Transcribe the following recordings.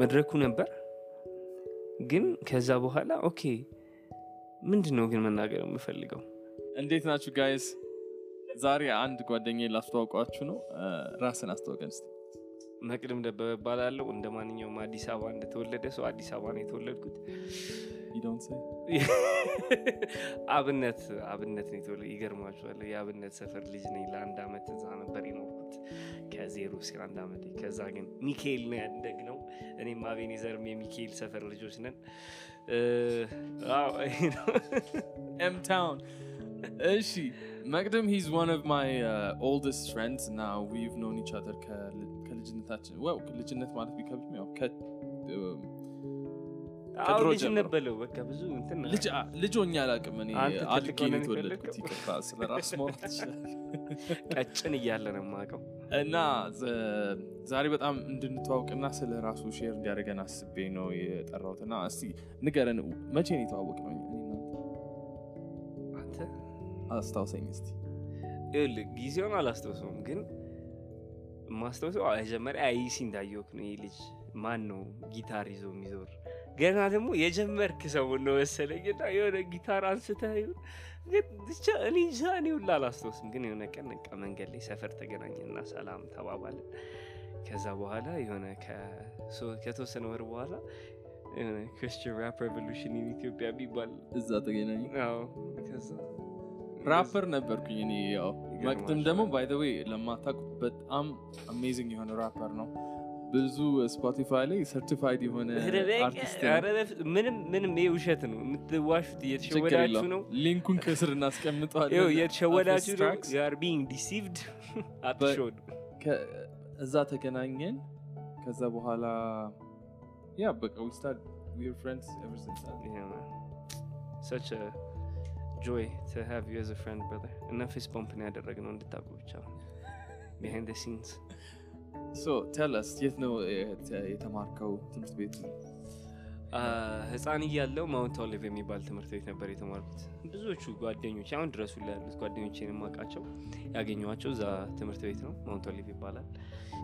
መድረኩ ነበር ግን ከዛ በኋላ okay ምንድን ነው ግን መናገር የምፈልገው እንዴት ናችሁ guys? ዛሬ አንድ ጓደኛ ላስተዋውቋችሁ ነው። ራስህን አስተዋውቀን እስኪ። መቅድም ደበበ እባላለሁ እንደ ማንኛውም አዲስ አበባ እንደተወለደ ሰው አዲስ አበባ ነው የተወለድኩት? አብነት አብነት ነው ይገርማችኋል የአብነት ሰፈር ልጅ ነኝ ለአንድ አመት እዛ ነበር የኖርኩት ከዜሮ እስከ አንድ አመት ከዛ ግን ሚካኤል ነው ያደግ ነው እኔም አቤኔዘርም የሚካኤል ሰፈር ልጆች ነን። Town. እሺ መቅደም ሂዝ ዋን ኦፍ my oldest friends እና known each other ከልጅነታችን ልጅነት ማለት ቢከብድም ያው ልጅ ነበለው በቃ ብዙ ልጅ ሆኜ አላውቅም። እኔ አድጌ ነው የተወለድኩት።? ይቅርታ ስለ ራስ ማውራት ትችላለህ። ቀጭን እያለ ነው የማውቀው እና ዛሬ በጣም እንድንተዋውቅና ስለ ራሱ share እንዲያደርገን አስቤ ነው የጠራሁት። እና እስቲ ንገረን፣ መቼ ነው የተዋወቅነው? አንተ አስታውሰኝ እስቲ። ጊዜውን አላስታውሰውም ግን ማስታውሰው መጀመሪያ አይሲ እንዳየወክ ነው ይህ ልጅ ማን ነው ጊታር ይዞ የሚዞር ገና ደግሞ የጀመርክ ሰው ነው መሰለኝ እና የሆነ ጊታር አንስተህ ይሁን ግን ብቻ እኔ እንጃ እኔ ሁላ አላስታውስም ግን የሆነ ቀን በቃ መንገድ ላይ ሰፈር ተገናኘና ሰላም ተባባልን ከዛ በኋላ የሆነ ከተወሰነ ወር በኋላ የሆነ Christian Rap Revolution ኢትዮጵያ የሚባል እዛ ተገናኘ። ከዛ ራፐር ነበርኩኝ እኔ። ያው መቅድም ደግሞ by the way ለማታውቁት በጣም amazing የሆነ ራፐር ነው። ብዙ Spotify ላይ certified የሆነ አርቲስት ምንም ምንም ይሄ ውሸት ነው። የምትዋሹት እየተሸወዳችሁ ነው። link ኡን ከስር እናስቀምጠዋለን። እየተሸወዳችሁ ነው። Being deceived. አትሸወዱ እዛ ተገናኘን። ከዛ በኋላ ያ በቃ. Yeah, man. such a joy to have you as a friend brother. እና fist bump ነው ያደረግነው እንድታውቁ ብቻ. Tell us የት ነው የተ- የተማርከው ትምህርት? አህ፣ ህፃን እያለው Mount Olive የሚባል ትምህርት ቤት ነበር የተማርኩት። ብዙዎቹ ጓደኞች አሁን ድረሱ ላይ ያሉት ጓደኞቼን የማውቃቸው ያገኘኋቸው እዛ ትምህርት ቤት ነው። Mount Olive ይባላል።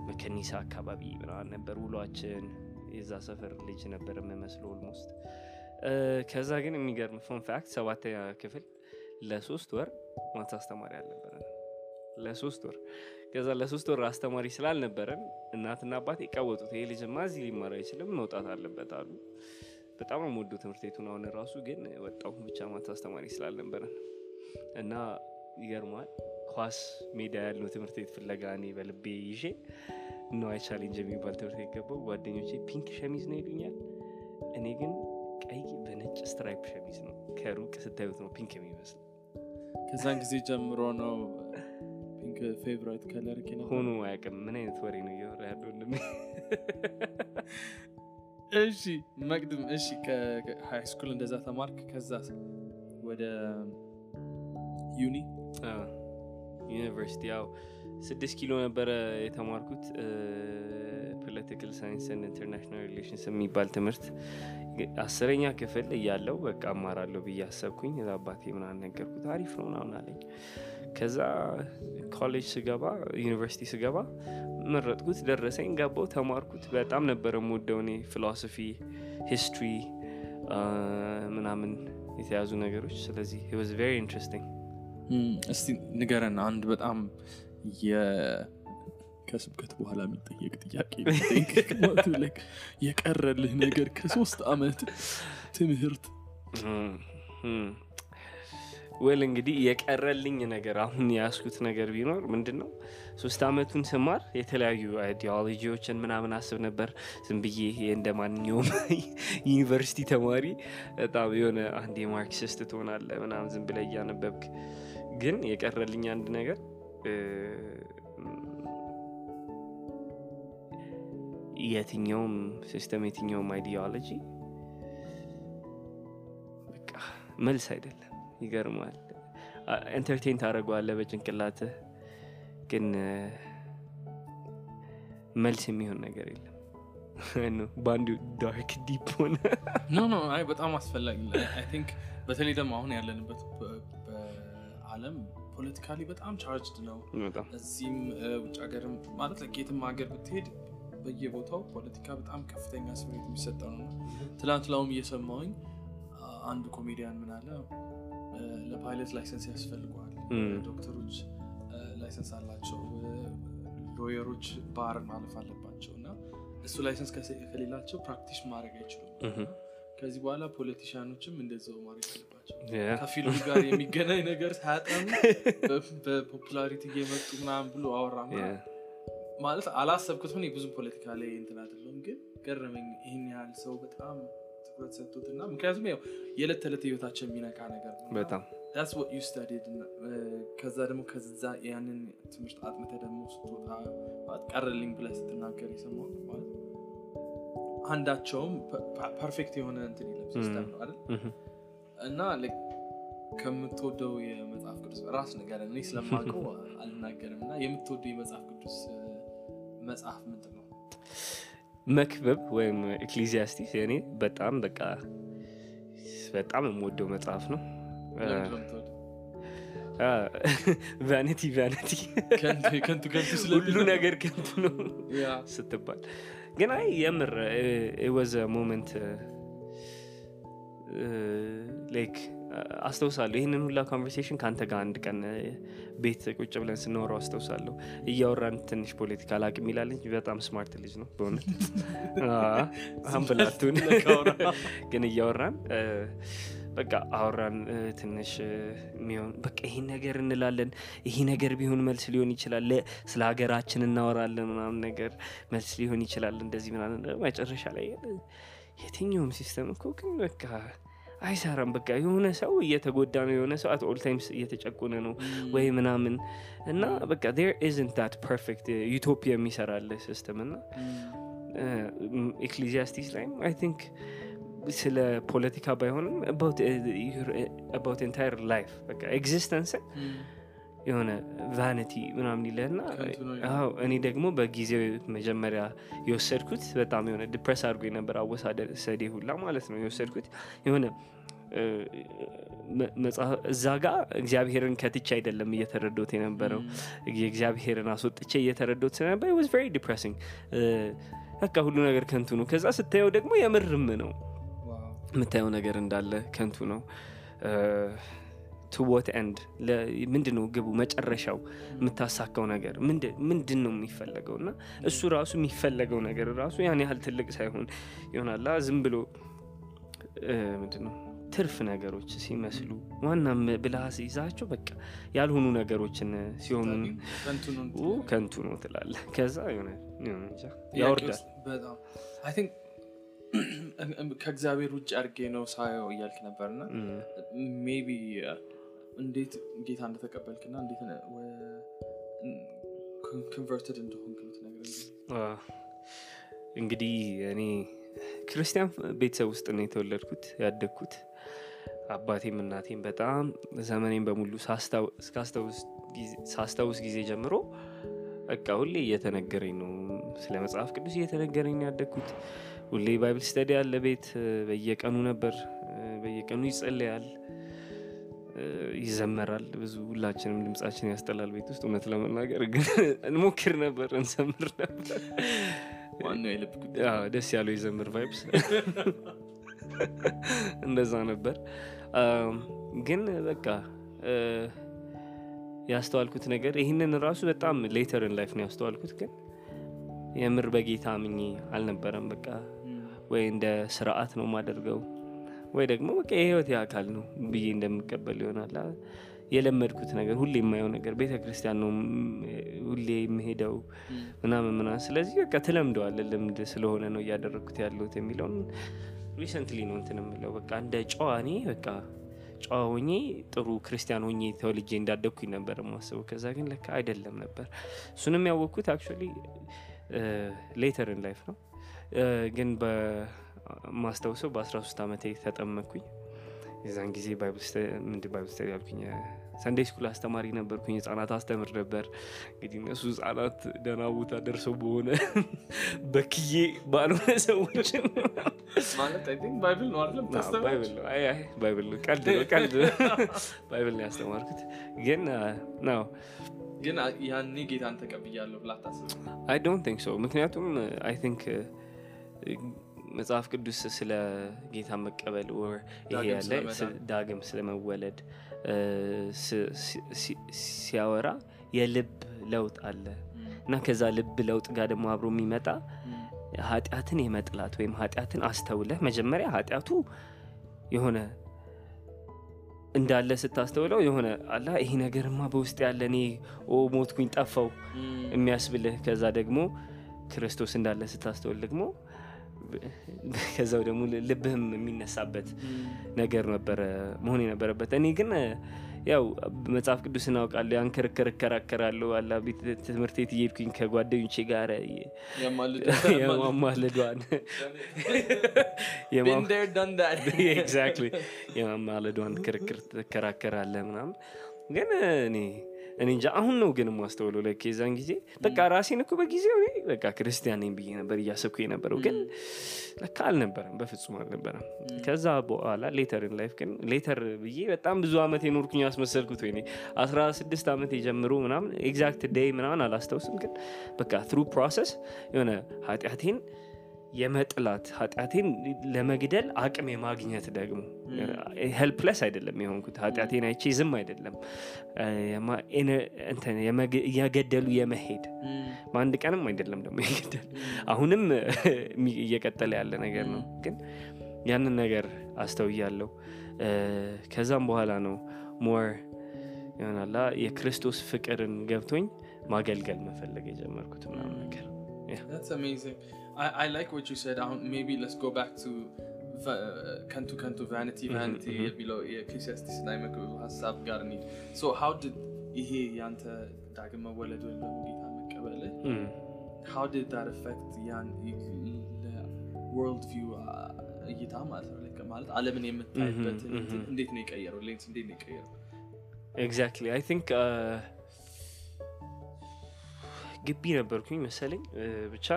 መከኒሳ አካባቢ ምናምን ነበር ውሏችን። የዛ ሰፈር ልጅ ነበር የምመስለው almost ከዛ ግን የሚገርም fun fact ሰባተኛ ክፍል ለሶስት ወር math አስተማሪ አልነበረን ለሶስት ወር ከዛ ለሶስት ወር አስተማሪ ስላልነበረን እናትና አባት የቀወጡት ይሄ ልጅማ እዚህ ሊማር አይችልም መውጣት አለበት አሉ። በጣም የምወደው ትምህርት ቤቱን። አሁን ራሱ ግን ወጣሁ ብቻ math አስተማሪ ስላልነበረን። እና ይገርማል ኳስ ሜዳ ያለው ትምህርት ቤት ፍለጋ እኔ በልቤ ይዤ ነዋይ Challenge የሚባል ትምህርት ቤት ገባሁ። ጓደኞቼ pink ሸሚዝ ነው ይሉኛል። እኔ ግን ቀይ በነጭ stripe ሸሚዝ ነው ከሩቅ ስታዩት ነው pink የሚመስል ከዛን ጊዜ ጀምሮ ነው favorite color ሆኖ አያውቅም። ምን አይነት ወሬ ነው እያወራ ያለው ወንድሜ? እሺ መቅድም እሺ ከ high school እንደዛ ተማርክ ከዛ ወደ uni? ዩኒቨርሲቲ። ያው ስድስት ኪሎ ነበረ የተማርኩት። political science international relations የሚባል ትምህርት አስረኛ ክፍል እያለው በቃ እማራለሁ ብዬ አሰብኩኝ። አባቴ ምናምን ነገርኩት። አሪፍ ነው ምናምን አለኝ ከዛ ኮሌጅ ስገባ ዩኒቨርሲቲ ስገባ መረጥኩት ደረሰኝ ገባው ተማርኩት። በጣም ነበረ የምወደው እኔ philosophy history ምናምን የተያዙ ነገሮች። ስለዚህ was very interesting እስቲ ንገረን አንድ በጣም ከስብከት በኋላ የሚጠየቅ ጥያቄ የቀረልህ ነገር ከሶስት አመት ትምህርት ወል እንግዲህ የቀረልኝ ነገር አሁን የያዝኩት ነገር ቢኖር ምንድን ነው ሶስት አመቱን ስማር የተለያዩ አይዲዮሎጂዎችን ምናምን አስብ ነበር። ዝም ብዬ እንደ ማንኛውም ዩኒቨርሲቲ ተማሪ በጣም የሆነ አንድ የማርክሲስት ትሆናለ ምናምን ዝም ብለ እያነበብክ ግን የቀረልኝ አንድ ነገር የትኛውም system የትኛውም ideology መልስ አይደለም ይገርማል። entertain ታደርገዋለህ በጭንቅላትህ ግን መልስ የሚሆን ነገር የለም። በአንዱ dark deep ሆነ። no no አይ በጣም አስፈላጊ I think በተለይ ደግሞ አሁን ያለንበት በአለም politically በጣም charged ነው። እዚህም ውጭ ሀገርም ማለት የትም ሀገር ብትሄድ በየቦታው ፖለቲካ በጣም ከፍተኛ ስሜት የሚሰጠው ነው። ትላንት ራሱም እየሰማሁኝ አንድ ኮሜዲያን ምን አለ? እ፣ ለ pilot license ያስፈልገዋል ዶክተሮች license አላቸው lawyer ኦች bar ማለፍ አለባቸው እና እሱ license ከሌላቸው practice ማድረግ አይችሉም ከዚህ በኋላ politician ኦችም እንደዛው ማድረግ አለባቸው. ከፊልም ጋር የሚገናኝ ነገር ሳያጠኑ በፖፑላሪቲ እየመጡ ምናምን ብሎ Yeah. ማለት አላሰብኩት ሆነ ብዙም ፖለቲካ ላይ እንትን አይደለም ግን ገረመኝ ይህን ያህል ሰው በጣም ትኩረት ሰጥቶት እና ምክንያቱም ያው የዕለት ተዕለት ህይወታቸው የሚነካ ነገር ነው በጣም ከዛ ደግሞ ከዛ ያንን ትምህርት አጥንተ ደግሞ ስትወጣ ቀረልኝ ብለህ ስትናገር የሰማሁት ማለት አንዳቸውም perfect የሆነ እንትን የለም system ነው አይደል? እና ከምትወደው የመጽሐፍ ቅዱስ ራስ ነገር እኔ ስለማውቀው አልናገርም እና የምትወደው የመጽሐፍ ቅዱስ መጽሐፍ ምንድን ነው መክብብ ወይም Ecclesiastes የኔ በጣም በቃ በጣም የምወደው መጽሐፍ ነው? vanity vanity ሁሉ ነገር ከንቱ ነው ስትባል ግን አይ የምር ወዘ ሞመንት ላይክ አስታውሳለሁ። ይህንን ሁላ ኮንቨርሴሽን ከአንተ ጋር አንድ ቀን ቤት ቁጭ ብለን ስናወራው አስታውሳለሁ። እያወራን ትንሽ ፖለቲካ አላቅም ይላል እንጂ በጣም ስማርት ልጅ ነው በእውነት። አንብላቱን ግን እያወራን በቃ አወራን ትንሽ የሚሆን በቃ ይህን ነገር እንላለን። ይሄ ነገር ቢሆን መልስ ሊሆን ይችላል። ስለ ሀገራችን እናወራለን ምናምን ነገር መልስ ሊሆን ይችላል እንደዚህ ምናምን። መጨረሻ ላይ የትኛውም system እኮ ግን በቃ አይሰራም በቃ የሆነ ሰው እየተጎዳ ነው የሆነ ሰው at all times እየተጨቆነ ነው ወይ ምናምን እና በቃ there isn't that perfect utopia የሚሰራለ system እና Ecclesiastes ላይም I think ስለ ፖለቲካ ባይሆንም about entire life በቃ existence ን የሆነ vanity ምናምን ይለህና አዎ እኔ ደግሞ በጊዜው መጀመሪያ የወሰድኩት በጣም የሆነ depress አድርጎ የነበር አወሳሰዴ ሁላ ማለት ነው የወሰድኩት። የሆነ እዛ ጋ እግዚአብሔርን ከትቼ አይደለም እየተረዶት የነበረው። የእግዚአብሔርን አስወጥቼ እየተረዶት ስለነበር was very depressing በቃ ሁሉ ነገር ከንቱ ነው። ከዛ ስታየው ደግሞ የምርም ነው። የምታየው ነገር እንዳለ ከንቱ ነው to what end ምንድን ነው ግቡ? መጨረሻው የምታሳካው ነገር ምንድ- ምንድን ነው የሚፈለገው? እና እሱ ራሱ የሚፈለገው ነገር ራሱ ያን ያህል ትልቅ ሳይሆን ይሆናላ ዝም ብሎ ምንድን ነው ትርፍ ነገሮች ሲመስሉ ዋናም ብልሃ ሲይዛቸው በቃ ያልሆኑ ነገሮችን ሲሆኑ ከንቱ ነው ኡ፣ ከንቱ ነው ትላለ ከዛ ያወርዳል። ከእግዚአብሔር ውጭ አድርጌ ነው ሳየው እያልክ ነበር። እና እም። maybe እንዴት ጌታ እንደተቀበልክና እንዴት converted እንደሆንክ እንግዲህ እኔ ክርስቲያን ቤተሰብ ውስጥ ነው የተወለድኩት ያደግኩት። አባቴም እናቴም በጣም ዘመኔን በሙሉ ሳስታውስ ጊዜ ጀምሮ በቃ ሁሌ እየተነገረኝ ነው። ስለ መጽሐፍ ቅዱስ እየተነገረኝ ነው ያደግኩት። ሁሌ Bible study ያለ ቤት በየቀኑ ነበር በየቀኑ ይጸለያል ይዘመራል። ብዙ ሁላችንም ድምጻችን ያስጠላል ቤት ውስጥ። እውነት ለመናገር ግን እንሞክር ነበር እንዘምር ነበር። ዋናው የልብ ደስ ያለው የዘምር vibes። እንደዛ ነበር። ግን በቃ ያስተዋልኩት ነገር ይህንን ራሱ በጣም later in life ነው ያስተዋልኩት። ግን የምር በጌታ አምኜ አልነበረም። በቃ ወይ እንደ ስርዓት ነው የማደርገው ወይ ደግሞ በቃ የህይወት አካል ነው ብዬ እንደምቀበል ይሆናል። የለመድኩት ነገር ሁሌ የማየው ነገር ቤተ ክርስቲያን ነው ሁሌ የምሄደው ምናምን ምናምን። ስለዚህ በቃ ትለምደዋለ ልምድ ስለሆነ ነው እያደረግኩት ያለሁት የሚለውን recently ነው እንትን የምለው። በቃ እንደ ጨዋ እኔ በቃ ጨዋ ሆኜ ጥሩ ክርስቲያን ሆኜ ተወልጄ እንዳደግኩኝ ነበር የማስበው። ከዛ ግን ለካ አይደለም ነበር። እሱንም ያወቅኩት actually later in life ነው። ግን በማስታውሰው በ13 ዓመቴ ተጠመቅኩኝ። የዛን ጊዜ ምንድን Bible study ያልኩኝ Sunday school አስተማሪ ነበርኩኝ። ህጻናት አስተምር ነበር። እንግዲህ እነሱ ህጻናት ደህና ቦታ ደርሰው በሆነ በክዬ ባልሆነ ቲንክ ባይብል ነው ቀልድ ባይብል ያስተማርኩት። ግን ነው። ግን ያኔ ጌታን ተቀብያለሁ ብላ ታስብ አይ ዶንት ቲንክ ሶ። ምክንያቱም አይ ቲንክ መጽሐፍ ቅዱስ ስለ ጌታ መቀበል ይሄ ዳግም ያለ ዳግም ስለመወለድ ሲያወራ የልብ ለውጥ አለ። እና ከዛ ልብ ለውጥ ጋር ደግሞ አብሮ የሚመጣ ኃጢአትን የመጥላት ወይም ኃጢአትን አስተውለህ መጀመሪያ ኃጢአቱ የሆነ እንዳለ ስታስተውለው የሆነ አላ ይሄ ነገርማ በውስጥ ያለ እኔ ኦ ሞትኩኝ ጠፋው የሚያስብልህ። ከዛ ደግሞ ክርስቶስ እንዳለ ስታስተውል ደግሞ ከዛው ደግሞ ልብህም የሚነሳበት ነገር ነበረ መሆን የነበረበት። እኔ ግን ያው መጽሐፍ ቅዱስ አውቃለሁ ያን ክርክር እከራከራለሁ አላ ቤት ትምህርት ቤት እየሄድኩኝ ከጓደኞቼ ጋር የማማለዷን exactly የማማለዷን ክርክር ትከራከራለ ምናምን። ግን እኔ እኔ እንጃ አሁን ነው ግን የማስተውለው። like የዛን ጊዜ በቃ ራሴን እኮ በጊዜው በቃ ክርስቲያን ነኝ ብዬ ነበር እያሰብኩ የነበረው። ግን ለካ አልነበረም በፍጹም አልነበረም። ከዛ በኋላ later life ግን later ብዬ በጣም ብዙ አመት የኖርኩኝ ያስመሰልኩት ወይ አስራ ስድስት ዓመት የጀምሮ ምናምን exact day ምናምን አላስታውስም። ግን በቃ through process የሆነ ኃጢአቴን የመጥላት ኃጢአቴን ለመግደል አቅም የማግኘት ደግሞ helpless አይደለም የሆንኩት ኃጢአቴን አይቼ ዝም አይደለም። እያገደሉ የመሄድ በአንድ ቀንም አይደለም ደግሞ የገደል አሁንም እየቀጠለ ያለ ነገር ነው። ግን ያንን ነገር አስተውያለሁ። ከዛም በኋላ ነው more ይሆናላ የክርስቶስ ፍቅርን ገብቶኝ ማገልገል መፈለግ የጀመርኩት ምናምን ነገር. I, I like what you said. Um, maybe let's go back to ከንቱ ከንቱ vanity vanity mhm. የሚለው የ Ecclesiastes ላይ ምግብ ሀሳብ ጋር እንሂድ። So how did ይሄ ያንተ ዳግም መወለድ ወይም ደግሞ ጌታ መቀበል እም። how did that affect ያን worldview እይታ ማለት ነው ማለት ዓለምን የምታይበት Mhm, mhm. እንዴት ነው የቀየረው? ሌንስ እንዴት ነው የቀየረው? exactly I think ግቢ ነበርኩኝ መሰለኝ እ፣ ብቻ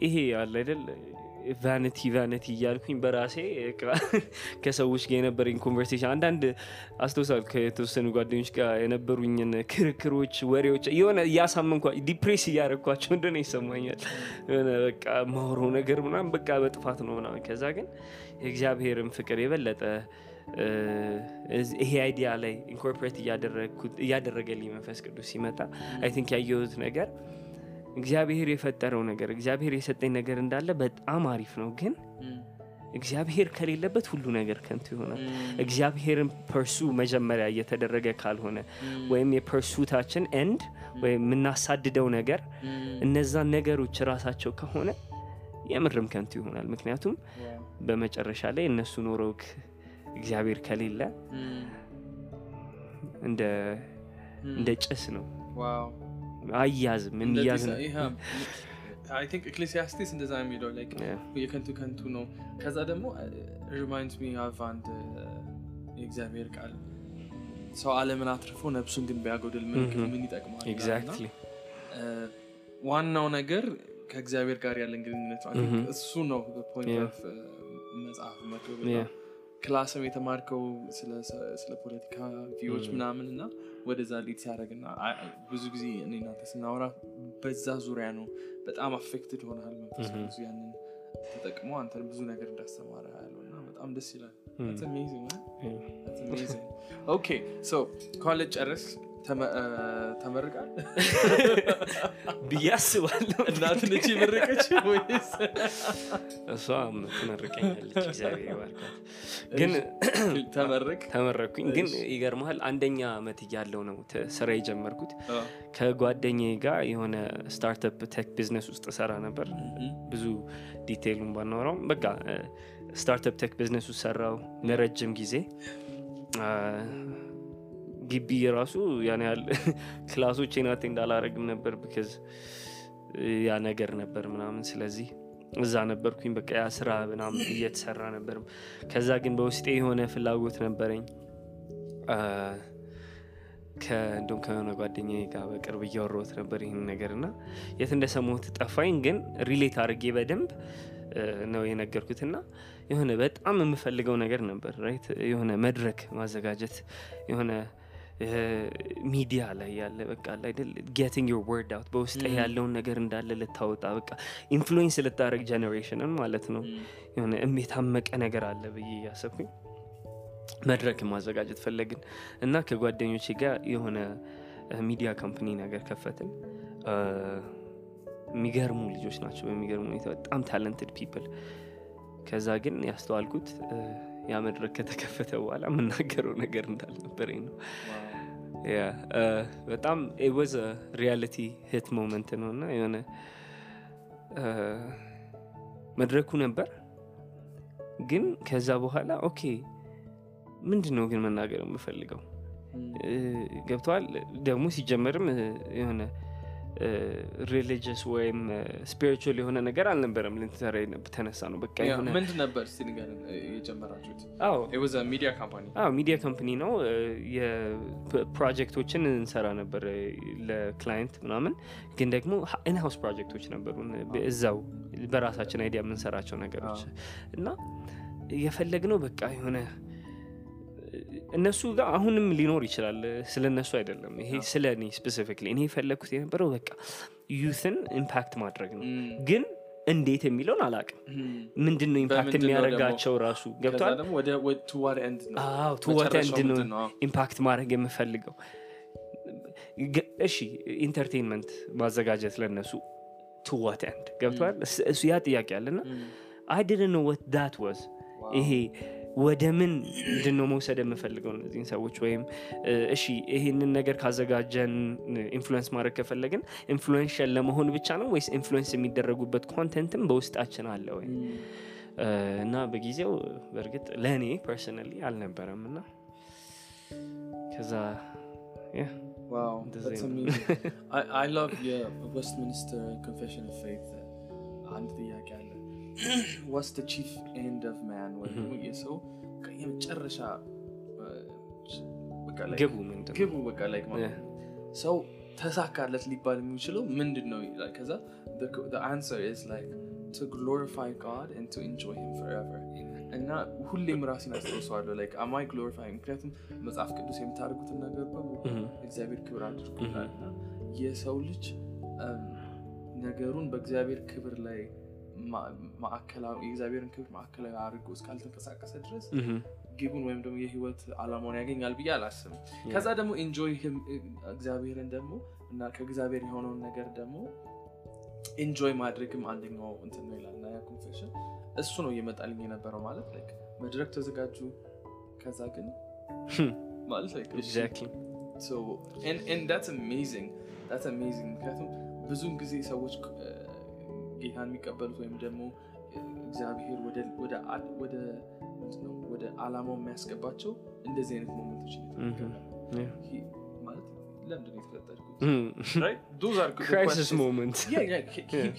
ይሄ አለ አይደል? vanity vanity እያልኩኝ በራሴ ከሰዎች ጋር የነበረኝ conversation አንዳንድ አስታውሳል ከተወሰኑ ጓደኞች ጋር የነበሩኝን ክርክሮች ወሬዎች የሆነ እያሳመንኳ depress እያደረግኳቸው እንደሆነ ይሰማኛል። የሆነ በቃ ማውረው ነገር ምናምን በቃ በጥፋት ነው ምናምን። ከዛ ግን የእግዚአብሔርን ፍቅር የበለጠ ይሄ idea ላይ incorporate እያደረገልኝ መንፈስ ቅዱስ ሲመጣ I think ያየሁት ነገር እግዚአብሔር የፈጠረው ነገር እግዚአብሔር የሰጠኝ ነገር እንዳለ በጣም አሪፍ ነው። ግን እግዚአብሔር ከሌለበት ሁሉ ነገር ከንቱ ይሆናል። እግዚአብሔርን pursue መጀመሪያ እየተደረገ ካልሆነ ወይም የ pursuit ኣችን end ወይም የምናሳድደው ነገር እነዛን ነገሮች ራሳቸው ከሆነ የምርም ከንቱ ይሆናል። ምክንያቱም በመጨረሻ ላይ እነሱ ኖረው ክ- እግዚአብሔር ከሌለ እንደ ጭስ ነው አያዝም የሚያዝ Ecclesiastes እንደዛ የሚለው. የከንቱ ከንቱ ነው ከዛ ደግሞ reminds me of አንድ uh, የእግዚአብሔር ቃል ሰው አለምን አትርፎ ነብሱን ግን ቢያጎድል ምን ይጠቅማል uh, ዋናው ነገር ከእግዚአብሔር ጋር ያለን ግንኙነት Mhm. እሱ ነው. of መጽሐፈ መክብብ. class ም የተማርከው ስለ ፖለቲካ view ዎች. ምናምን እና ወደዛ lead ሲያደርግ እና ብዙ ጊዜ እኔ እናንተ ስናወራ በዛ ዙሪያ ነው በጣም አፌክትድ ሆናል መንፈስ. ቅዱስ ያንን ተጠቅሞ አንተን ብዙ ነገር እንዳስተማረ ያለው እና በጣም ደስ ይላል. Okay, so ኮሌጅ ጨረስ ተመርቃል? ብዬ አስባለሁ። እናት ነች የመረቀች ወይስ? እሷም ትመርቀኛለች እግዚአብሔር ይባርካት። ግን ተመረቅ ተመረኩኝ ግን ይገርመሃል አንደኛ አመት እያለው ነው ስራ የጀመርኩት። አዎ። ከጓደኛዬ ጋር የሆነ startup tech business ውስጥ ሰራ ነበር. ብዙ detail ኡን ባናወራውም በቃ startup tech business ውስጥ ሰራው ለረጅም ጊዜ ግቢ ራሱ ያን ያህል class ኦቼን attend እንዳላረግም ነበር because ያ ነገር ነበር ምናምን። ስለዚህ እዛ ነበርኩኝ በቃ ያ ስራ ምናምን እየተሰራ ነበር። ከዛ ግን በውስጤ የሆነ ፍላጎት ነበረኝ። እንደውም ከሆነ ጓደኛ ጋር በቅርብ እያወራሁት ነበር ይህን ነገር እና የት እንደሰማሁት ጠፋኝ። ግን relate አድርጌ በደንብ ነው የነገርኩት እና የሆነ በጣም የምፈልገው ነገር ነበር። የሆነ መድረክ ማዘጋጀት የሆነ ሚዲያ ላይ ያለ በቃ አይደል? getting your word out በውስጥ ያለውን ነገር እንዳለ ልታወጣ በቃ influence ልታደረግ generation ን ማለት ነው። የሆነ የታመቀ ነገር አለ ብዬ እያሰብኩኝ መድረክ ማዘጋጀት ፈለግን። እና ከጓደኞቼ ጋር የሆነ media company ነገር ከፈትን። የሚገርሙ ልጆች ናቸው በሚገርሙ ሁኔታ በጣም talented people ከዛ ግን ያስተዋልኩት ያ መድረክ ከተከፈተ በኋላ የምናገረው ነገር እንዳልነበረኝ ነው በጣም was a reality hit moment ነው እና የሆነ አ፣ መድረኩ ነበር። ግን ከዛ በኋላ okay ምንድን ነው ግን መናገር የምፈልገው? እ፣ ገብቶሃል? ደግሞ ሲጀመርም የሆነ religious ወይም spiritual የሆነ ነገር አልነበረም ልንሰራ ተነሳ ነው በቃ የሆነ ምንድን ነበር ንገረን የጀመራችሁት? media company media ነው። እ፣ የፕሮጀክቶችን እንሰራ ነበር ለ client ምናምን። ግን ደግሞ in-house ፕሮጀክቶች ነበሩን እ፣ እዛው በራሳችን idea የምንሰራቸው ነገሮች። እና የፈለግነው በቃ የሆነ እነሱ ጋር አሁንም ሊኖር ይችላል። ስለ እነሱ አይደለም። ይሄ ስለ እኔ specifically እኔ የፈለግኩት የነበረው በቃ youth ን impact ማድረግ ነው። ግን እንዴት የሚለውን አላቅም ምንድን ነው impact የሚያደርጋቸው ራሱ? ገብቷል? and ነው። impact ማድረግ የምፈልገው። እሺ entertainment ማዘጋጀት ለነሱ to what end ገብቷል? ያ ጥያቄ አለና I didn't know what that was ይሄ ወደ ምን ምንድን ነው መውሰድ የምፈልገው እነዚህን ሰዎች? ወይም እሺ ይህንን ነገር ካዘጋጀን influence ማድረግ ከፈለግን influential ለመሆን ብቻ ነው ወይስ influence የሚደረጉበት content ም በውስጣችን አለ ወይ? እና በጊዜው በእርግጥ ለእኔ personally አልነበረም እና ከዛ Wow, that's amazing. I, I love አንድ ጥያቄ አለ what's the chief end of man ወይ ደግሞ የሰው የመጨረሻ ግቡ በቃ ላይ. ሰው ተሳካለት ሊባል የሚችለው ምንድን ነው ይላል ከዛ answer is like to glorify God and to enjoy him forever. እና ሁሌም ራሴን አስታውሰዋለሁ am I glorifying? ምክንያቱም መጽሐፍ ቅዱስ የምታደርጉትን ነገር በሙሉ Mhm. እግዚአብሔር ክብር አድርጎ ይላል እና የሰው ልጅ እም፣ ነገሩን በእግዚአብሔር ክብር ላይ ማዕከላዊ የእግዚአብሔርን ክብር ማዕከላዊ አድርጎ እስካልተንቀሳቀሰ ድረስ. ግቡን ወይም ደግሞ የህይወት አላማውን ያገኛል ብዬ አላስብም ከዛ ደግሞ enjoy እግዚአብሔርን ደግሞ እና ከእግዚአብሔር የሆነውን ነገር ደግሞ enjoy ማድረግም አንደኛው እንትን ነው ይላል እና ያ confession እሱ ነው እየመጣልኝ የነበረው ማለት like መድረክ ተዘጋጁ ከዛ ግን ማለት amazing. ምክንያቱም ብዙውን ጊዜ ሰዎች ጌታን የሚቀበሉት ወይም ደግሞ እግዚአብሔር ወደ ወደ አላማው የሚያስገባቸው እንደዚህ አይነት ሞመንቶች. ማለት ለምንድን ነው የተፈጠርኩት?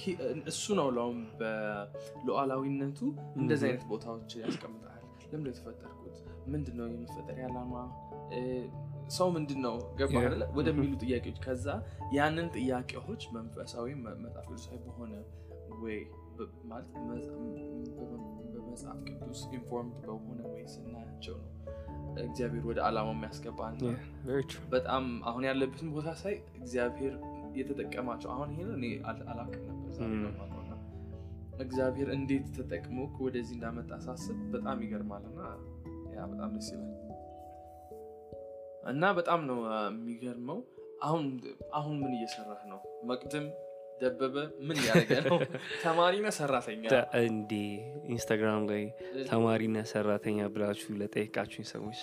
he- እሱ ነው ለውም በሉዓላዊነቱ እንደዚህ አይነት ቦታዎች ያስቀምጣል። ለምንድን ነው የተፈጠርኩት? ምንድን ነው የመፈጠር ዓላማ ሰው ምንድን ነው ገባ? ወደሚሉ ጥያቄዎች ከዛ ያንን ጥያቄዎች መንፈሳዊ መጽሐፍ ቅዱሳዊ በሆነ ወይ ማለት በመጽሐፍ ቅዱስ informed በሆነ ወይ ስናያቸው ነው እግዚአብሔር ወደ ዓላማው የሚያስገባን Yeah, very true. በጣም አሁን ያለበትን ቦታ ሳይ እግዚአብሔር የተጠቀማቸው አሁን ይሄ እኔ አላውቅም ነበር Mm. እና እግዚአብሔር እንዴት ተጠቅሞ ወደዚህ እንዳመጣ ሳስብ በጣም ይገርማል እና ያ በጣም ደስ ይላል እና በጣም ነው የሚገርመው አሁን አሁን ምን እየሰራህ ነው? መቅድም ደበበ ምን እያደረገ ነው? ተማሪ ነህ ሰራተኛ? እንዴ! ኢንስታግራም ላይ ተማሪና ሰራተኛ ብላችሁ ለጠየቃችሁኝ ሰዎች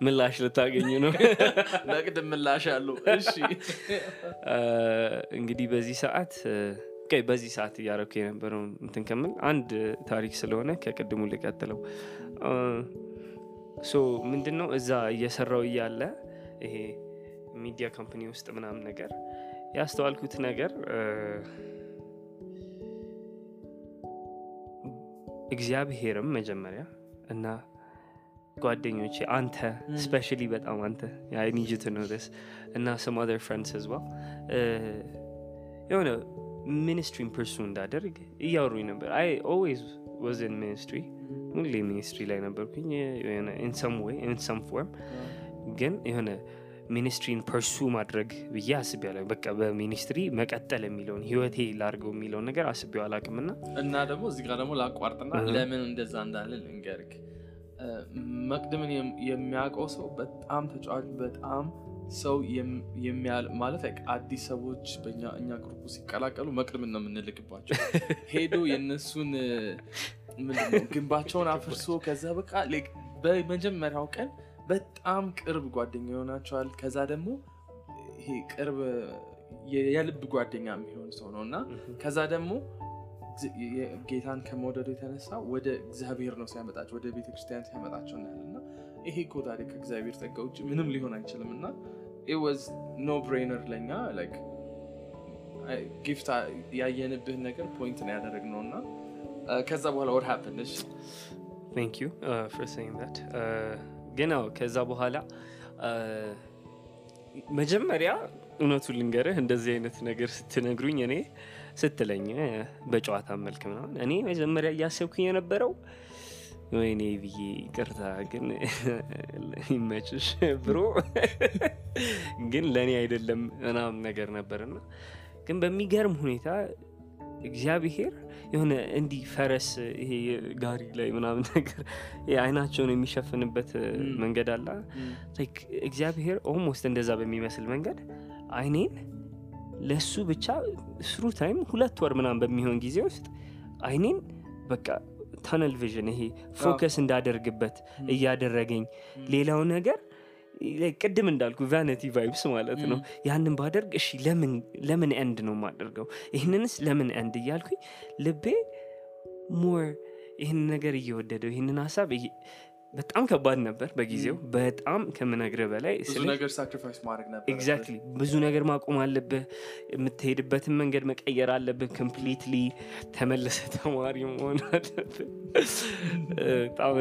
ምላሽ ልታገኙ ነው? መቅድም ምላሽ አለው። እሺ። እንግዲህ በዚህ ሰዓት በዚህ ሰዓት እያደረኩ የነበረውን እንትን ከምል አንድ ታሪክ ስለሆነ ከቅድሙ ልቀጥለው። ሶ ምንድን ነው እዛ እየሰራው እያለ ይሄ ሚዲያ ካምፕኒ ውስጥ ምናምን ነገር ያስተዋልኩት ነገር እግዚአብሔርም መጀመሪያ እና ጓደኞቼ አንተ ስፔሻሊ በጣም አንተ ኒጅት ነው ስ እና ስም አር ፍሬንድስ ዝ የሆነ ሚኒስትሪን ፐርሱ እንዳደርግ እያወሩኝ ነበር። አይ ኦልዌዝ was in ministry ሁሌ ministry ላይ ነበርኩኝ። in some way in some form ግን የሆነ ministry ን pursue ማድረግ ብዬ አስቤያለሁ። በቃ በ ministry መቀጠል የሚለውን ህይወቴ ላርገው የሚለውን ነገር አስቤው አላቅምና እና ደግሞ እዚህ ጋር ደግሞ ላቋርጥና ለምን እንደዛ እንዳለ ልንገርህ። መቅድምን የሚያውቀው ሰው በጣም ተጫዋች በጣም ሰው ማለት አዲስ ሰዎች በእኛ እኛ group ሲቀላቀሉ መቅድምን ነው የምንልክባቸው። ሄዶ የእነሱን ግንባቸውን አፍርሶ ከዛ በቃ በመጀመሪያው ቀን በጣም ቅርብ ጓደኛ ይሆናቸዋል። ከዛ ደግሞ ይሄ ቅርብ የልብ ጓደኛ የሚሆን ሰው ነው እና ከዛ ደግሞ ጌታን ከመውደዱ የተነሳ ወደ እግዚአብሔር ነው ሲያመጣቸው ወደ ቤተክርስቲያን ሲያመጣቸው እናያለን እና ይሄ እኮ ታዲያ ከእግዚአብሔር ጸጋ ውጭ ምንም ሊሆን አይችልም እና was no brainer ለኛ gift ያየንብህን ነገር point ነው ያደረግነው እና ከዛ በኋላ what happened እሺ። thank you for saying that አዎ ከዛ በኋላ መጀመሪያ እውነቱን ልንገርህ እንደዚህ አይነት ነገር ስትነግሩኝ እኔ ስትለኝ በጨዋታ መልክ ምናምን እኔ መጀመሪያ እያሰብኩኝ የነበረው ወይኔ ብዬ ይቅርታ ግን ይመችሽ bro ግን ለእኔ አይደለም ምናምን ነገር ነበርና ግን በሚገርም ሁኔታ እግዚአብሔር የሆነ እንዲህ ፈረስ ይሄ ጋሪ ላይ ምናምን ነገር አይናቸውን የሚሸፍንበት. መንገድ Like እግዚአብሔር almost እንደዛ በሚመስል መንገድ አይኔን ለሱ ብቻ through time ሁለት ወር ምናምን በሚሆን ጊዜ ውስጥ አይኔን በቃ tunnel vision ይሄ focus እንዳደርግበት እያደረገኝ ሌላው ነገር ቅድም እንዳልኩ vanity vibes ማለት ነው። ያንን ባደርግ እሺ ለምን ለምን end ነው የማደርገው? ይህንንስ ለምን end እያልኩኝ ልቤ more ይህን ነገር እየወደደው ይህንን ሀሳብ በጣም ከባድ ነበር በጊዜው። በጣም ከምነግርህ በላይ exactly ብዙ ነገር ማቆም አለብህ። የምትሄድበትን መንገድ መቀየር አለብህ። completely ተመልሰህ ተማሪ መሆን አለብህ። በጣም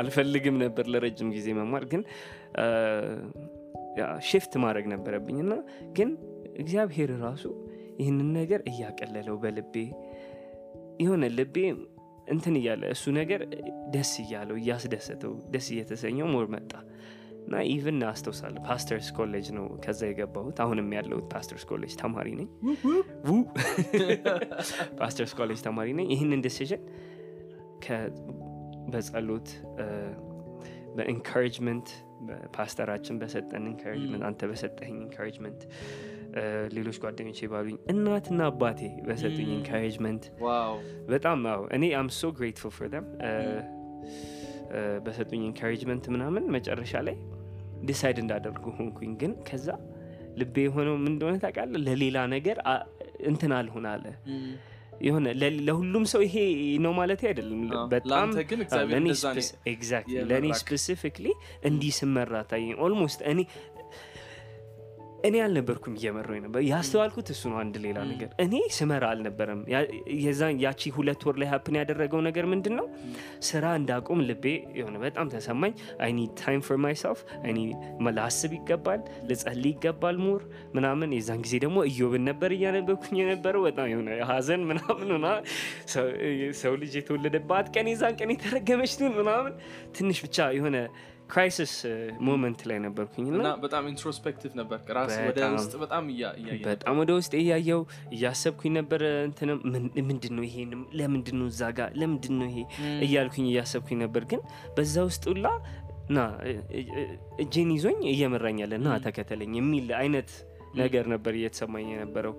አልፈልግም ነበር ለረጅም ጊዜ መማር ግን shift ማድረግ ነበረብኝ እና ግን እግዚአብሔር ራሱ ይህንን ነገር እያቀለለው በልቤ የሆነ ልቤ እንትን እያለ እሱ ነገር ደስ እያለው እያስደሰተው ደስ እየተሰኘው more መጣ። እና even አስታውሳለሁ Pastors College ነው ከዛ የገባሁት። አሁንም ያለሁት Pastors College ተማሪ ነኝ። Pastors College ተማሪ ነኝ። ይህንን decision በጸሎት በ encouragement ፓስተራችን በሰጠን encouragement አንተ በሰጠኝ encouragement ሌሎች ጓደኞቼ ባሉኝ እናትና አባቴ በሰጡኝ. encouragement በጣም እኔ I'm so grateful for them በሰጡኝ encouragement ምናምን መጨረሻ ላይ decide እንዳደርግ ሆንኩኝ። ግን ከዛ ልቤ የሆነው ምን እንደሆነ ታውቃለህ? ለሌላ ነገር እንትን አልሆን አለ። የሆነ ለሁሉም ሰው ይሄ ነው ማለት አይደለም። በጣም ለእኔ specifically እንዲህ ስመራ ታየኝ። almost እኔ እኔ አልነበርኩም እየመራኝ ነበር። ያስተዋልኩት እሱ ነው አንድ ሌላ ነገር። እኔ ስመራ አልነበረም። የዛን ያቺ ሁለት ወር ላይ happen ያደረገው ነገር ምንድን ነው ስራ እንዳቆም ልቤ የሆነ በጣም ተሰማኝ። I need time for myself አይ ላስብ ይገባል። ልጸልይ ይገባል more ምናምን። የዛን ጊዜ ደግሞ እዮብን ነበር እያነበብኩኝ የነበረው። በጣም የሆነ ሀዘን ምናምን ሆና ሰው- ሰው ልጅ የተወለደባት ቀን የዛን ቀን የተረገመች ትሁን ምናምን። ትንሽ ብቻ የሆነ crisis moment ላይ ነበርኩኝ እና በጣም introspective ነበር ራስ ወደ በጣም። ውስጥ በጣም በጣም ወደ ውስጥ እያየው እያሰብኩኝ ነበር እንትንም ምን- ምንድን ነው ይሄ? ለምንድን ነው እዛ ጋር? ለምንድን ነው ይሄ እያልኩኝ እያሰብኩኝ ነበር። ግን በዛ ውስጥ ሁላ ና እጄን ይዞኝ እየመራኝ አለ ና ተከተለኝ የሚል አይነት ነገር ነበር እየተሰማኝ የነበረው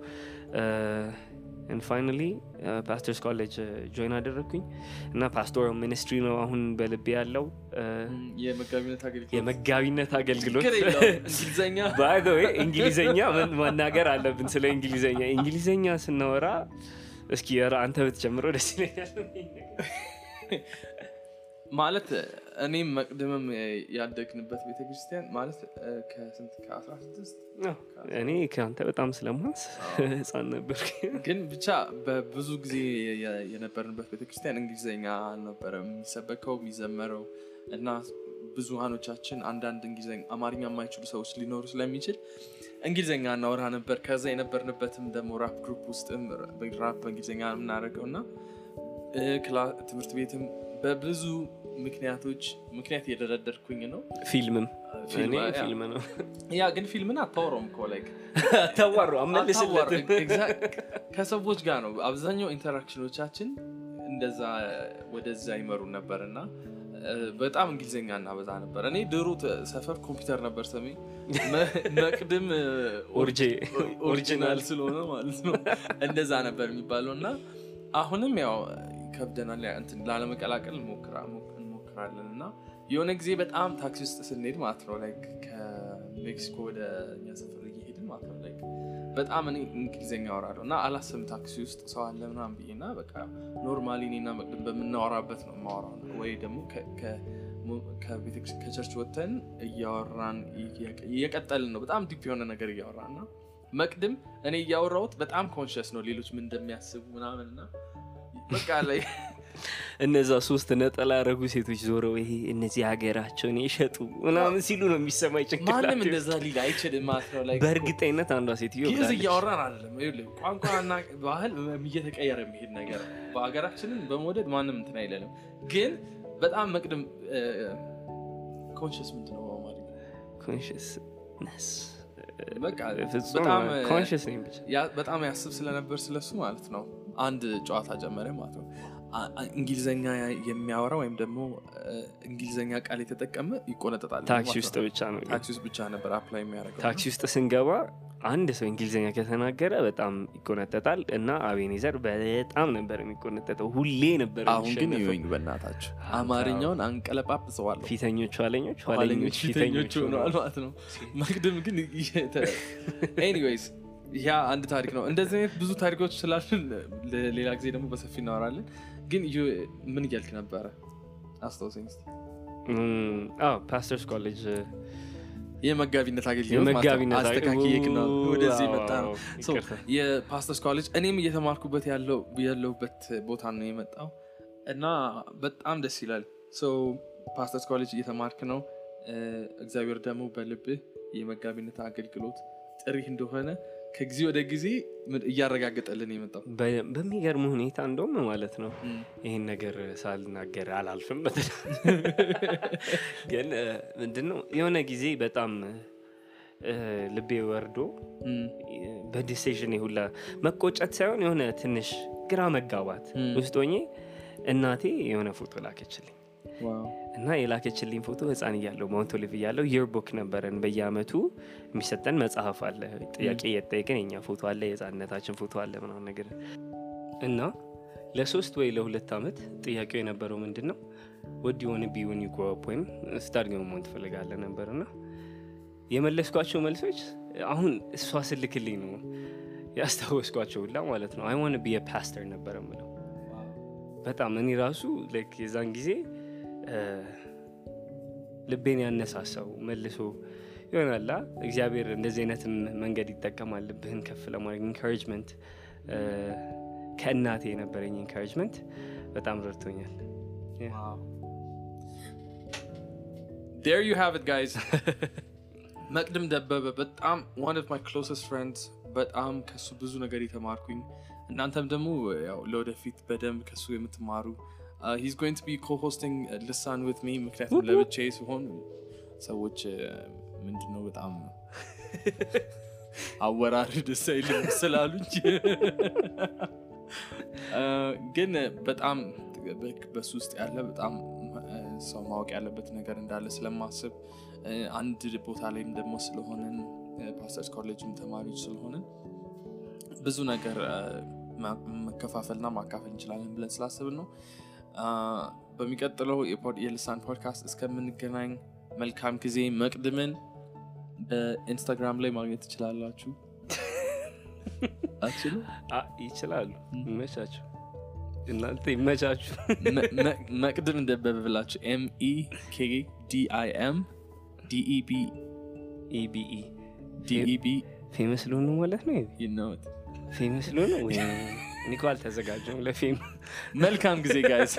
finally Pastors College join አደረግኩኝ እና pastoral ministry ነው አሁን በልቤ ያለው ም፣ የመጋቢነት አገልግሎት። እንግሊዘኛ። መናገር አለብን ስለ እንግሊዘኛ? እንግሊዘኛ ስናወራ እስኪ አንተ ብትጀምረው ደስ ይለኛል ማለት እኔም መቅድምም ያደግንበት ቤተክርስቲያን ማለት ከስንት? ከ16 አዎ፣ እኔ ከአንተ በጣም ስለማንስ? ህፃን ነበር ግን ብቻ በብዙ ጊዜ የነበርንበት ቤተክርስቲያን እንግሊዝኛ አልነበረም። የሚሰበከው የሚዘመረው እና ብዙሃኖቻችን አንዳንድ እንግሊዝኛ አማርኛ የማይችሉ ሰዎች ሊኖሩ ስለሚችል እንግሊዝኛ እናወራ ነበር። ከዛ የነበርንበትም ደግሞ rap group ውስጥም ራፕ በእንግሊዝኛ የምናደርገው እና ትምህርት ቤትም በብዙ ምክንያቶች ምክንያት እየደረደርኩኝ ነው። ፊልምም ፊልም፣ ነው። ያ ግን ፊልምን አታወራውም እኮ like ተዋሩ አመልስለት ከሰዎች ጋር ነው። አብዛኛው interaction ኦቻችን እንደዛ ወደዛ ይመሩን ነበር እና በጣም እንግሊዝኛ እናበዛ ነበር። እኔ ድሮ ሰፈር ኮምፒውተር ነበር ሰሜ መቅድም original ስለሆነ ማለት ነው። እንደዛ ነበር የሚባለው እና አሁንም ያው ከብደናል። እንትን ላለመቀላቀል እንሞክራ- እንሞክራለን እና የሆነ ጊዜ በጣም ታክሲ ውስጥ ስንሄድ ማለት ነው like ከሜክሲኮ ወደ እኛ ሰፈር እየሄድን ማለት ነው like በጣም እኔ እንግሊዝኛ አወራለሁ እና አላስብም ታክሲ ውስጥ ሰው አለ ምናምን ብዬ እና በቃ normally እኔና መቅድም በምናወራበት ነው የማወራው። ወይ ደግሞ ከ church ወጥተን እያወራን እየቀ- እየቀጠልን ነው በጣም deep የሆነ ነገር እያወራን እና መቅድም እኔ እያወራሁት በጣም conscious ነው ሌሎች ምን እንደሚያስቡ ምናምን እና በቃ like እነዛ ሶስት ነጠላ ያደረጉ ሴቶች ዞረው ይሄ እነዚህ ሀገራቸውን የሸጡ ምናምን ሲሉ ነው የሚሰማኝ ማንም ጭንቅላት እንደዛ ሊል አይችልም ማለት በእርግጠኝነት አንዷ ሴትዮ ግዕዝ እያወራን አይደለም። ቋንቋና ባህል እየተቀየረ የሚሄድ ነገር ነው። በሀገራችንን በመውደድ ማንም እንትን አይለንም ግን በጣም መቅድም conscious ምንድን ነው ፍጹም በጣም conscious ያስብ ስለነበር ስለሱ ማለት ነው። አንድ ጨዋታ ጀመረ ማለት ነው እንግሊዘኛ የሚያወራ ወይም ደግሞ እንግሊዘኛ ቃል የተጠቀመ ይቆነጠጣል ታክሲ ውስጥ ብቻ ነው ታክሲ ውስጥ ብቻ ነበር apply የሚያደርገው። ታክሲ ውስጥ ስንገባ አንድ ሰው እንግሊዝኛ ከተናገረ በጣም ይቆነጠጣል እና አቤኔዘር በጣም ነበር የሚቆነጠጠው። ሁሌ ነበር አሁን ግን ይወኝ በእናታችሁ። አማርኛውን አንቀለጳጵሰዋለሁ። ፊተኞች ኋለኞች ኋለኞች ኋለኞች ፊተኞች ሆነዋል። ማለት ነው። መቅድም ግን anyways ያ አንድ ታሪክ ነው። እንደዚህ አይነት ብዙ ታሪኮች ስላሉን ሌላ ጊዜ ደግሞ በሰፊ እናወራለን ግን ምን እያልክ ነበረ? አስታውሰኝ እስኪ። Pastors College። የመጋቢነት አገልግሎት ማለት ነው። ወደዚህ የመጣ የ Pastors College እኔም እየተማርኩበት ያለሁበት ቦታ ነው የመጣው እና በጣም ደስ ይላል። so Pastors College እየተማርክ ነው። እግዚአብሔር ደግሞ በልብህ የመጋቢነት አገልግሎት ጥሪህ እንደሆነ ከጊዜ ወደ ጊዜ እያረጋገጠልን የመጣው? በሚገርም ሁኔታ እንደውም ማለት ነው ይህን ነገር ሳልናገር አላልፍም። ግን እ፣ ምንድነው የሆነ ጊዜ በጣም ልቤ ወርዶ በ decision ሁላ መቆጨት ሳይሆን የሆነ ትንሽ ግራ መጋባት ውስጥ ሆኜ እናቴ የሆነ ፎቶ ላከችልኝ እና የላከችልኝ ፎቶ ህፃን እያለሁ Mount Olive እያለሁ yearbook ነበረን በየአመቱ የሚሰጠን መጽሐፍ አለ። ጥያቄ እየጠየቅን የኛ ፎቶ አለ የህፃንነታችን ፎቶ አለ ምናምን ነገር። እና ለሶስት ወይ ለሁለት ዓመት ጥያቄው የነበረው ምንድን ነው ወዲ የሆነ ቢሆን ይጓፕ ወይም ስታድግ ምን መሆን ትፈልጋለህ ነበር። እና የመለስኳቸው መልሶች አሁን እሷ ስትልክልኝ ነው ያስታወስኳቸው ሁላ ማለት ነው። I wanna be pastor ነበር ምለው በጣም እኔ ራሱ የዛን ጊዜ ልቤን ያነሳሳው መልሶ ይሆናላ እግዚአብሔር እንደዚህ አይነትም መንገድ ይጠቀማል። ልብህን ከፍ ለማድረግ encouragement ከእናቴ የነበረኝ encouragement በጣም ረድቶኛል. There you have it, guys. መቅድም ደበበ በጣም one of my closest friends በጣም ከሱ ብዙ ነገር የተማርኩኝ። እናንተም ደግሞ ያው ለወደፊት በደንብ ከሱ የምትማሩ uh, to be co-hosting uh, ልሳን with me ምክንያቱም ለብቻዬ ሲሆን ሰዎች uh, ምንድነው በጣም አወራር ደስ አይልም ስላሉኝ Uh, ግን በጣም በሱ ውስጥ ያለ በጣም እ፣ ሰው ማወቅ ያለበት ነገር እንዳለ ስለማስብ እ፣ አንድ ቦታ ላይም ደግሞ ስለሆንን Pastors College ም ተማሪዎች ስለሆንን ብዙ ነገር መከፋፈልና ማካፈል እንችላለን ብለን ስላስብን ነው በሚቀጥለው የልሳን ፖድካስት እስከምንገናኝ መልካም ጊዜ መቅድምን በኢንስታግራም ላይ ማግኘት ትችላላችሁ። አችሉ ይችላሉ። ይመቻችሁ። እናንተ ይመቻችሁ። መቅድም እንደበበ ብላችሁ ኤምኢ ኬ ዲአይኤም ዲኢቢ ኢቢኢ ዲኢቢ ፌመስ ልሆኑ ማለት ነው? ይነወት ፌመስ ልሆኑ ወይ እኔ እኮ አልተዘጋጀሁም ለፌም መልካም ጊዜ ጋይዝ